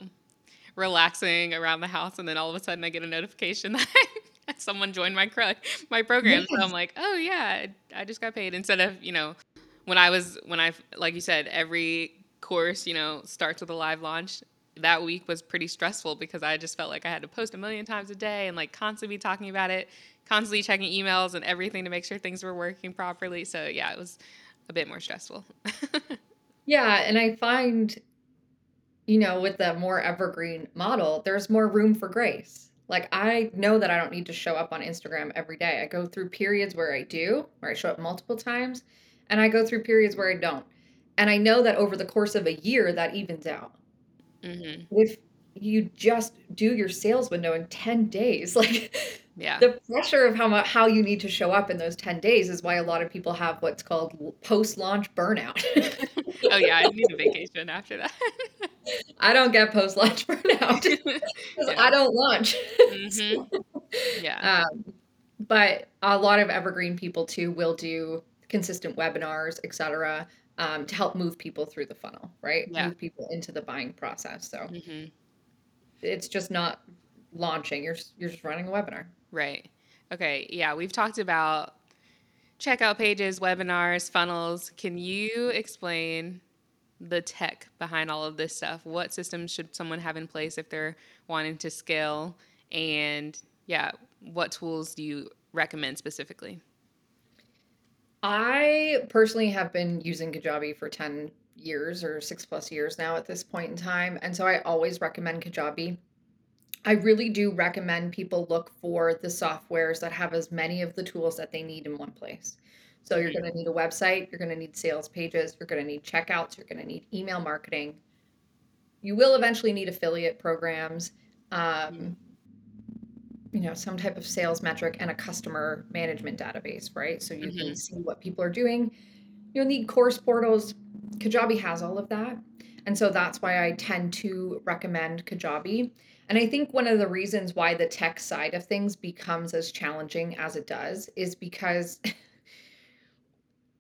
relaxing around the house, and then all of a sudden I get a notification that someone joined my cr- my program. Yes. So I'm like, oh yeah, I just got paid. Instead of you know, when I was when I like you said, every course you know starts with a live launch. That week was pretty stressful because I just felt like I had to post a million times a day and like constantly be talking about it, constantly checking emails and everything to make sure things were working properly. So yeah, it was a bit more stressful. yeah, and I find you know, with the more evergreen model, there's more room for grace. Like I know that I don't need to show up on Instagram every day. I go through periods where I do, where I show up multiple times, and I go through periods where I don't. And I know that over the course of a year, that evens out. Mm-hmm. If you just do your sales window in 10 days, like yeah. The pressure of how much how you need to show up in those 10 days is why a lot of people have what's called post-launch burnout. oh yeah, I need a vacation after that. I don't get post-launch burnout because yeah. I don't launch. Mm-hmm. Yeah. Um, but a lot of evergreen people too will do consistent webinars, etc., um, to help move people through the funnel, right? Yeah. Move people into the buying process. So mm-hmm. it's just not launching. You're you're just running a webinar. Right. Okay. Yeah, we've talked about checkout pages, webinars, funnels. Can you explain the tech behind all of this stuff? What systems should someone have in place if they're wanting to scale? And yeah, what tools do you recommend specifically? I personally have been using Kajabi for 10 years or six plus years now at this point in time. And so I always recommend Kajabi. I really do recommend people look for the softwares that have as many of the tools that they need in one place. So you're going to need a website, you're going to need sales pages, you're going to need checkouts, you're going to need email marketing. You will eventually need affiliate programs, um, you know, some type of sales metric and a customer management database, right? So you mm-hmm. can see what people are doing. You'll need course portals. Kajabi has all of that. And so that's why I tend to recommend Kajabi. And I think one of the reasons why the tech side of things becomes as challenging as it does is because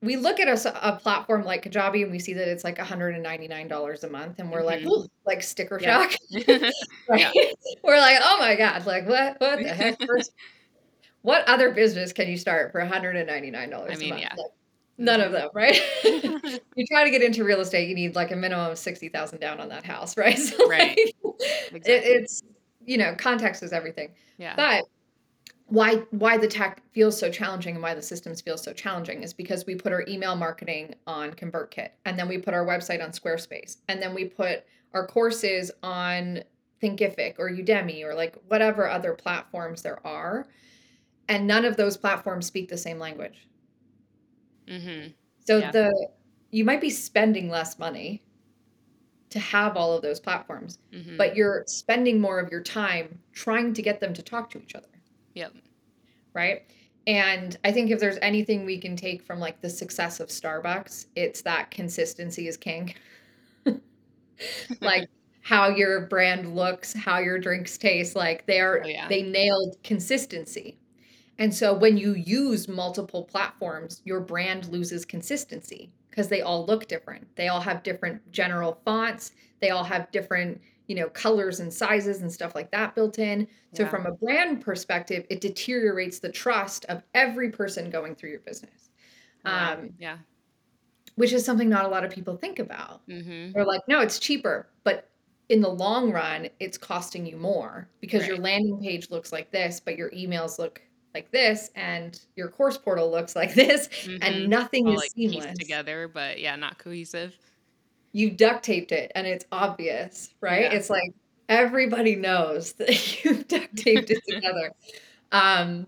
we look at a, a platform like Kajabi and we see that it's like $199 a month and we're mm-hmm. like, like sticker yeah. shock. right? Yeah. We're like, oh my God, like what what the heck? First, what other business can you start for $199 I mean, a month? Yeah. Like, none of them, right? you try to get into real estate, you need like a minimum of 60,000 down on that house, right? So right. Like, exactly. it, it's, you know, context is everything. Yeah. But why why the tech feels so challenging and why the systems feel so challenging is because we put our email marketing on ConvertKit and then we put our website on Squarespace and then we put our courses on Thinkific or Udemy or like whatever other platforms there are and none of those platforms speak the same language. Mm-hmm. So Yeah. the you might be spending less money to have all of those platforms, Mhm. but you're spending more of your time trying to get them to talk to each other, Yep. right? And I think if there's anything we can take from like the success of Starbucks, it's that consistency is king. like how your brand looks, how your drinks taste, like they are Oh, yeah. they nailed consistency. And so when you use multiple platforms, your brand loses consistency because they all look different. They all have different general fonts, they all have different, you know, colors and sizes and stuff like that built in. So Yeah. from a brand perspective, it deteriorates the trust of every person going through your business. Wow. Um, Yeah. which is something not a lot of people think about. Mhm. They're like, no, it's cheaper. But in the long run, it's costing you more because your landing page looks like this, but your emails look like this, and your course portal looks like this, Mhm. and nothing All, is like, seamless. together, but yeah, not cohesive. You duct taped it, and it's obvious, right? Yeah. It's like everybody knows that you duct taped it together. Um,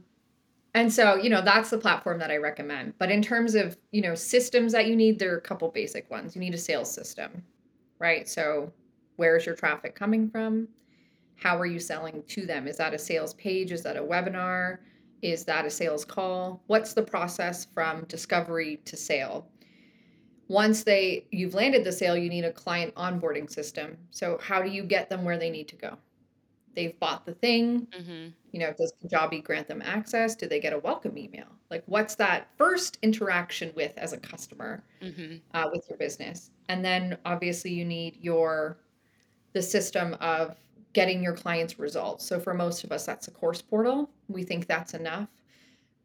and so, you know, that's the platform that I recommend. But in terms of, you know, systems that you need, there are a couple basic ones. You need a sales system, right? So, where's your traffic coming from? How are you selling to them? Is that a sales page? Is that a webinar? Is that a sales call? What's the process from discovery to sale? Once they you've landed the sale, you need a client onboarding system. So, how do you get them where they need to go? They've bought the thing, Mhm. you know, does Kajabi grant them access? Do they get a welcome email? Like, what's that first interaction with as a customer Mhm. uh, with your business? And then obviously you need your the system of getting your clients results. So for most of us, that's a course portal. We think that's enough,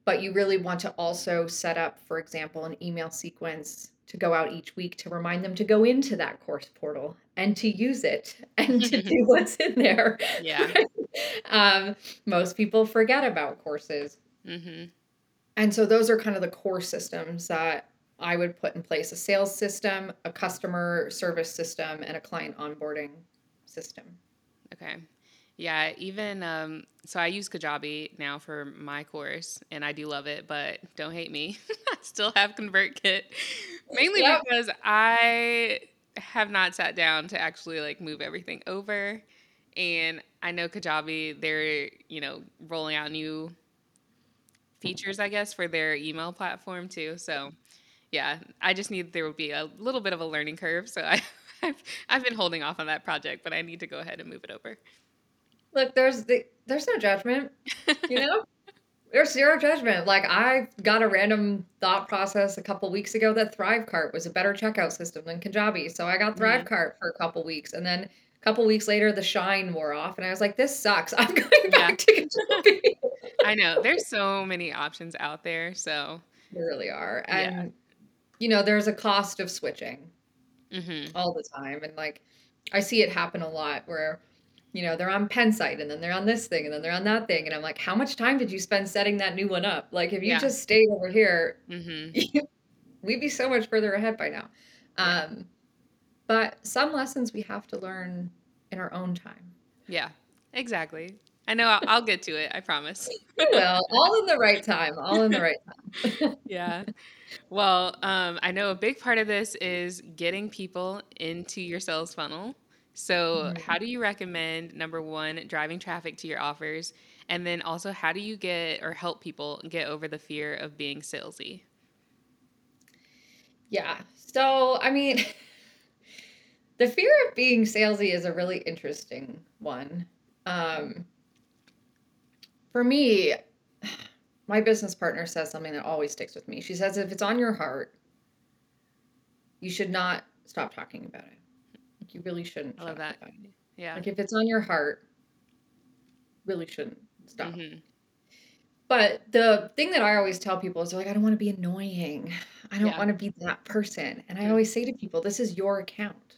but you really want to also set up, for example, an email sequence to go out each week to remind them to go into that course portal and to use it and to do what's in there. Yeah. Um, most people forget about courses. Mhm. And so those are kind of the core systems that I would put in place a sales system, a customer service system, and a client onboarding system. Okay. Yeah, even um so I use Kajabi now for my course and I do love it, but don't hate me. I still have ConvertKit. Mainly Yep. because I have not sat down to actually like move everything over. And I know Kajabi, they're, you know, rolling out new features, I guess, for their email platform too. So yeah, I just need there will be a little bit of a learning curve. So I I've, I've been holding off on that project, but I need to go ahead and move it over. Look, there's the there's no judgment, you know? There's zero judgment. Like I got a random thought process a couple weeks ago that Thrivecart was a better checkout system than Kajabi. So I got. Thrivecart for a couple weeks and then a couple weeks later the shine wore off and I was like, this sucks. I'm going Yeah. back to Kajabi. I know there's so many options out there. So There really are. Yeah. And you know, there's a cost of switching hmm all the time. And like I see it happen a lot where, you know, they're on pen site and then they're on this thing and then they're on that thing. And I'm like, how much time did you spend setting that new one up? Like if you Yeah. just stayed over here, hmm we'd be so much further ahead by now. Yeah. Um, but some lessons we have to learn in our own time. yeah, exactly. I know I'll, I'll get to it. I promise. We will, all in the right time, all in the right time. Yeah. Well, um, I know a big part of this is getting people into your sales funnel. So, Mhm. how do you recommend number one, driving traffic to your offers? And then also, how do you get or help people get over the fear of being salesy? Yeah. So, I mean, the fear of being salesy is a really interesting one. Um, for me, my business partner says something that always sticks with me. She says, if it's on your heart, you should not stop talking about it. Like, you really shouldn't I love that. Yeah. Like, if it's on your heart, really shouldn't stop. hmm But the thing that I always tell people is they're like, I don't want to be annoying. I don't Yeah. want to be that person. And I Mm. always say to people, this is your account.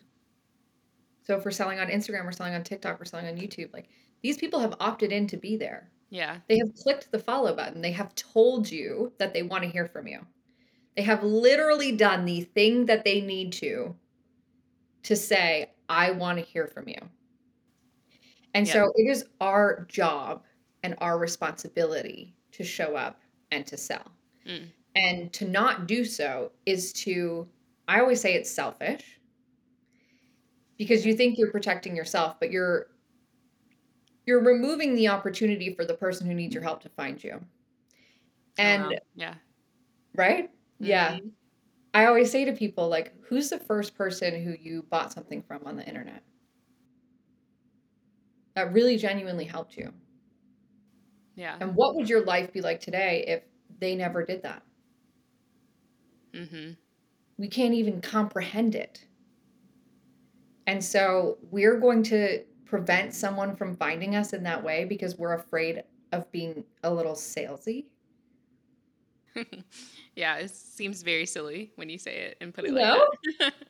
So if we're selling on Instagram, we're selling on TikTok, we're selling on YouTube, like these people have opted in to be there. Yeah. They have clicked the follow button. They have told you that they want to hear from you. They have literally done the thing that they need to to say, I want to hear from you. And Yeah. so it is our job and our responsibility to show up and to sell. Mm. And to not do so is to, I always say it's selfish because you think you're protecting yourself, but you're you're removing the opportunity for the person who needs your help to find you. Oh, And. Yeah. right? Yeah. I always say to people like, who's the first person who you bought something from on the internet that really genuinely helped you? Yeah. And what would your life be like today if they never did that? Mm-hmm. We can't even comprehend it. And so we're going to prevent someone from finding us in that way because we're afraid of being a little salesy. yeah, it seems very silly when you say it and put it You like know? that.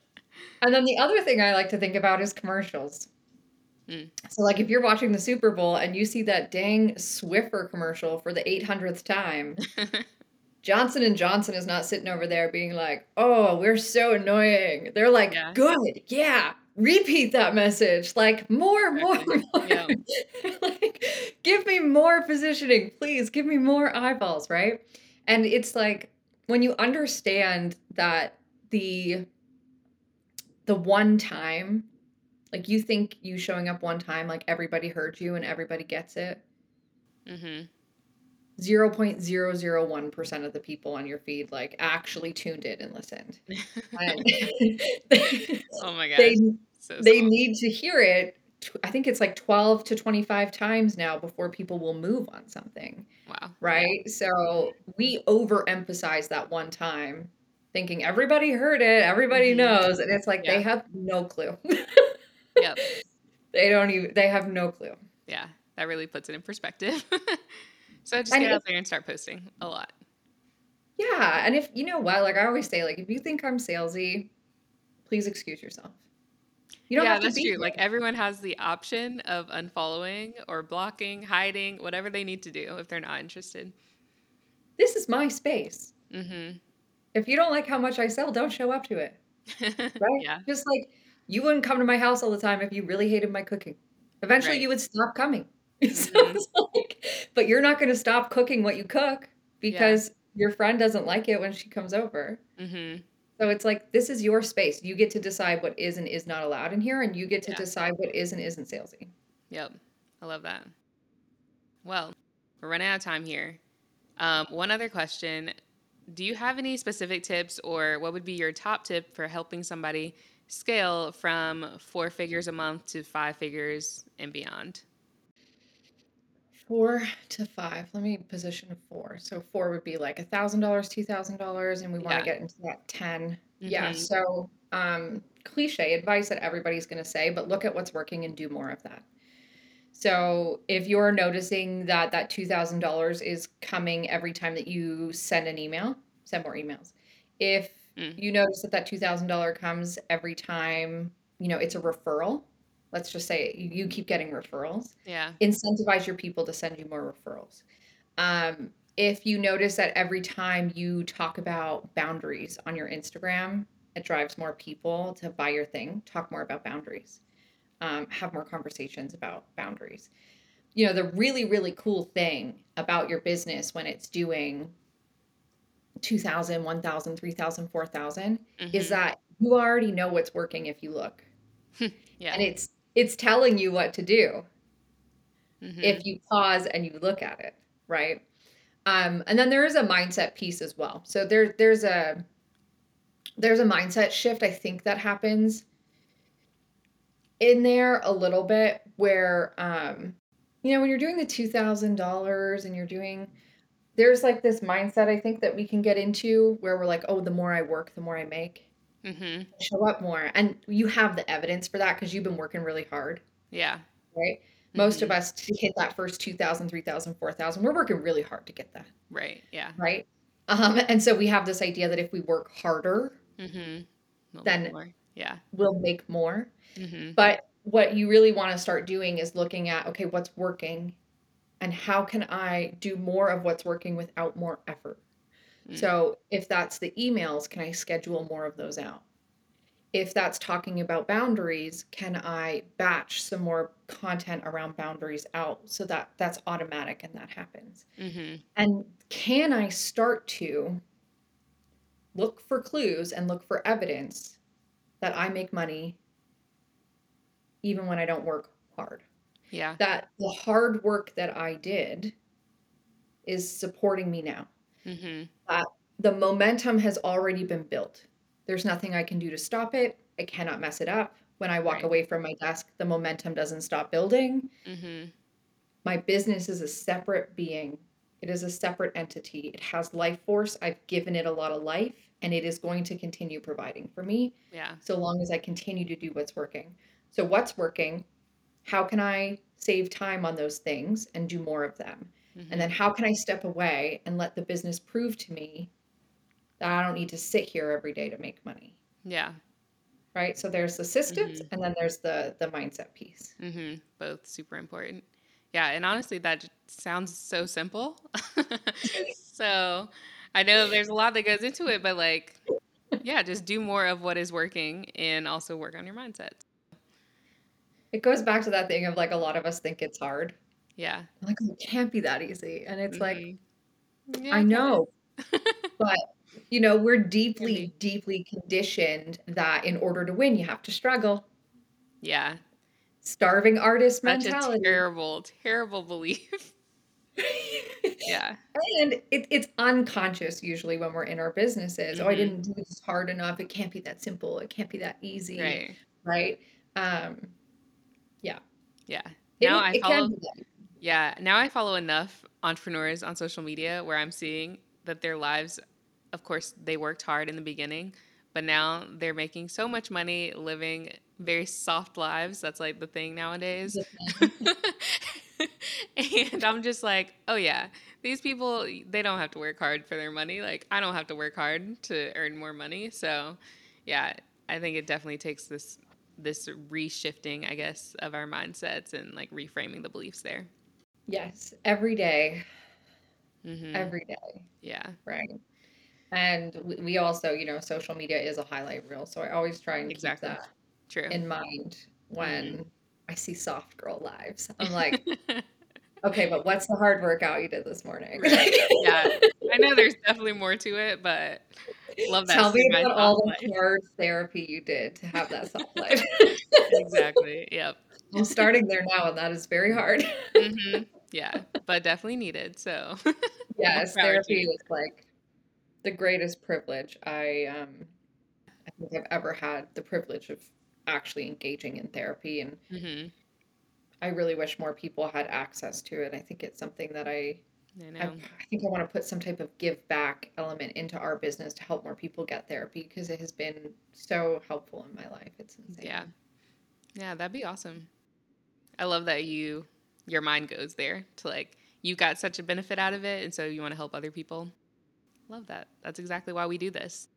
And then the other thing I like to think about is commercials. Mm. So, like, if you're watching the Super Bowl and you see that dang Swiffer commercial for the 800th time, Johnson and Johnson is not sitting over there being like, "Oh, we're so annoying." They're like, Yeah. "Good, yeah, repeat that message, like more, more, more." Yeah. like, give me more positioning, please. Give me more eyeballs, right? And it's like when you understand that the the one time, like you think you showing up one time, like everybody heard you and everybody gets it. Mhm. 0.001% of the people on your feed like actually tuned in and listened. And oh my gosh. they So they small. need to hear it. I think it's like 12 to 25 times now before people will move on something, Wow. Yeah. right? So we overemphasize that one time, thinking everybody heard it, everybody Mhm. knows, and it's like they have no clue. Yep. they don't even they have no clue. Yeah. That really puts it in perspective. so just And get out there and start posting a lot. yeah, and if you know what, like I always say, like if you think I'm salesy, please excuse yourself. You don't Yeah, have to that's be true. here. Like everyone has the option of unfollowing or blocking, hiding, whatever they need to do if they're not interested. This is my space. Mm-hmm. If you don't like how much I sell, don't show up to it. Right? yeah. Just like you wouldn't come to my house all the time if you really hated my cooking. Eventually Right. you would stop coming. So Mhm. it's like, but you're not going to stop cooking what you cook because your friend doesn't like it when she comes over. Mm-hmm. So it's like this is your space. You get to decide what is and is not allowed in here, and you get to Yeah. decide what is and isn't salesy. Yep. I love that. Well, we're running out of time here. Um, one other question. Do you have any specific tips or what would be your top tip for helping somebody scale from four figures a month to five figures and beyond? Four to five. Let me position four. So four would be like a thousand dollars, two thousand dollars, and we want Yeah. to get into that 10. Yeah. Mhm. So um cliche advice that everybody's gonna say, but look at what's working and do more of that. So if you're noticing that that two thousand dollars is coming every time that you send an email, send more emails. If Mm. you notice that that two thousand dollar comes every time, you know, it's a referral. Let's just say you, you keep getting referrals Yeah. incentivize your people to send you more referrals. Um, if you notice that every time you talk about boundaries on your Instagram, it drives more people to buy your thing. Talk more about boundaries. Um, have more conversations about boundaries. You know, the really, really cool thing about your business when it's doing 2,000, 1,000, 3,000, 4,000 is Mhm. that you already know what's working if you look. Yeah. And it's it's telling you what to do Mhm. if you pause and you look at it, right? Um, and then there is a mindset piece as well. So there there's a there's a mindset shift I think that happens in there a little bit where um you know when you're doing the $2000 and you're doing there's like this mindset I think that we can get into where we're like, "Oh, the more I work, the more I make." Mhm. Show up more. And you have the evidence for that because you've been working really hard. Yeah. right? Most of Mhm. us to hit that first 2,000, 3,000, 4,000, we're working really hard to get that, Right. Yeah. right? Um, and so we have this idea that if we work harder, mm-hmm. Then-. Yeah. we'll make more. Mhm. But what you really want to start doing is looking at, okay, what's working and how can I do more of what's working without more effort? Mm. So if that's the emails, can I schedule more of those out? If that's talking about boundaries, can I batch some more content around boundaries out so that that's automatic and that happens? Mhm. And can I start to look for clues and look for evidence that I make money even when I don't work hard. Yeah. That the hard work that I did is supporting me now. Mhm. That the momentum has already been built. There's nothing I can do to stop it. I cannot mess it up. When I walk Right. away from my desk, the momentum doesn't stop building. Mhm. My business is a separate being. It is a separate entity. It has life force. I've given it a lot of life and it is going to continue providing for me Yeah. so long as I continue to do what's working. So, what's working? How can I save time on those things and do more of them? Mhm. And then, how can I step away and let the business prove to me that I don't need to sit here every day to make money? Yeah. Right. So, there's the systems Mhm. and then there's the the mindset piece. Mhm. Both super important. Yeah, and honestly, that sounds so simple. so I know there's a lot that goes into it, but like, yeah, just do more of what is working and also work on your mindset. It goes back to that thing of like a lot of us think it's hard. Yeah. Like, "Oh, it can't be that easy. And it's like, Mhm. Yeah, I know, but you know, we're deeply, deeply conditioned that in order to win, you have to struggle. Yeah. Starving artist Such a mentality. terrible, terrible belief. Yeah. and it, it's unconscious usually when we're in our businesses. Oh, I Mhm. didn't do this hard enough. It can't be that simple. It can't be that easy. Right. Right. Um, yeah. Yeah. It, I it follow can be that. Yeah, now I follow enough entrepreneurs on social media where I'm seeing that their lives, of course, they worked hard in the beginning, but now they're making so much money living very soft lives. That's like the thing nowadays. And I'm just like, oh yeah, these people, they don't have to work hard for their money. Like, I don't have to work hard to earn more money. So, yeah, I think it definitely takes this this reshifting, I guess, of our mindsets and like reframing the beliefs there. Yes. Every day. hmm Every day. Yeah. Right. And we, we also, you know, social media is a highlight reel. So I always try and keep that True. in mind when I see soft girl lives. I'm like, okay, but what's the hard workout you did this morning? right. Yeah. I know there's definitely more to it, but love that Tell me about all the life. hard therapy you did to have that soft life. exactly. Yep. I'm starting there now, and that is very hard. hmm Yeah. But definitely needed. So Yes, therapy is like the greatest privilege I um I think I've ever had the privilege of actually engaging in therapy and hmm I really wish more people had access to it. I think it's something that I I I. I think I want to put some type of give back element into our business to help more people get therapy because it has been so helpful in my life. It's Yeah. Yeah, that'd be awesome. I love that you your mind goes there to like you got such a benefit out of it and so you want to help other people. Love that. That's exactly why we do this.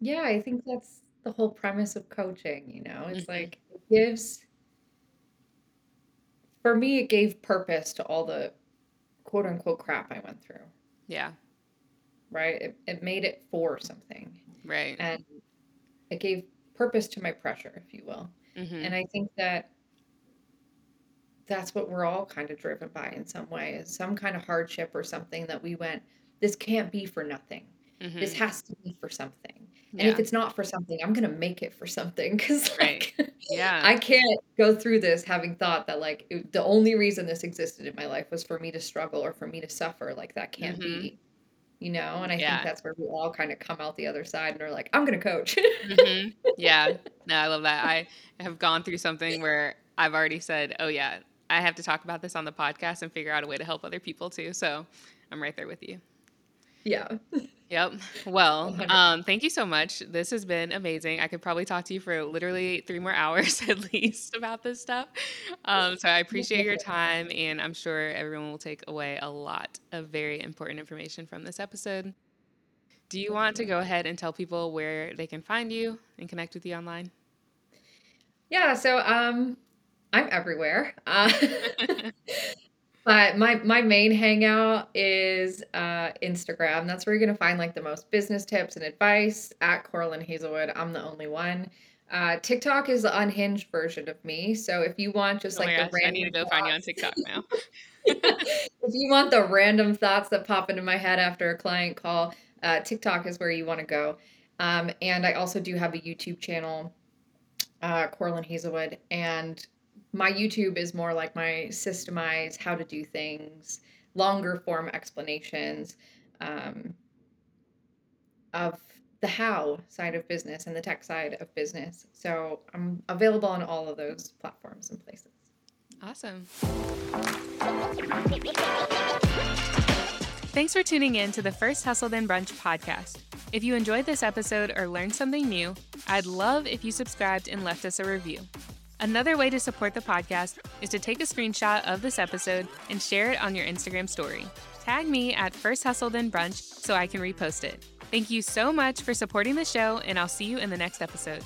Yeah, I think that's the whole premise of coaching, you know. It's hmm like it gives for me it gave purpose to all the quote unquote crap I went through, Yeah. right? It, it made it for something Right. and it gave purpose to my pressure, if you will. hmm And I think that that's what we're all kind of driven by in some way is some kind of hardship or something that we went, this can't be for nothing. This hmm has to be for something. And if it's not for something, I'm going to make it for something because Right. Yeah. I can't go through this having thought that like it- the only reason this existed in my life was for me to struggle or for me to suffer. Like that can't hmm be, you know? And I think that's where we all kind of come out the other side and are like, I'm going to coach. hmm Yeah. No, I love that. I have gone through something where I've already said, oh, yeah, I have to talk about this on the podcast and figure out a way to help other people too. So I'm right there with you. yeah. Yep. Well, um, thank you so much. This has been amazing. I could probably talk to you for literally three more hours at least about this stuff. Um, so I appreciate your time, and I'm sure everyone will take away a lot of very important information from this episode. Do you want to go ahead and tell people where they can find you and connect with you online? Yeah. So, um, I'm everywhere. Uh, but my my main hangout is uh, Instagram. That's where you're gonna find like the most business tips and advice at Cora-Lynn Hazelwood. I'm the only one. Uh, TikTok is the unhinged version of me. So if you want just Oh like the gosh, I need to random go find you on TikTok now. if you want the random thoughts that pop into my head after a client call, uh, TikTok is where you want to go. Um, and I also do have a YouTube channel, uh, Cora-Lynn Hazelwood, and my YouTube is more like my systemize how to do things, longer form explanations um, of the how side of business and the tech side of business. So I'm available on all of those platforms and places. Awesome. Thanks for tuning in to the First Hustle Then Brunch podcast. If you enjoyed this episode or learned something new, I'd love if you subscribed and left us a review. Another way to support the podcast is to take a screenshot of this episode and share it on your Instagram story. Tag me at First Hustle Then Brunch so I can repost it. Thank you so much for supporting the show, and I'll see you in the next episode.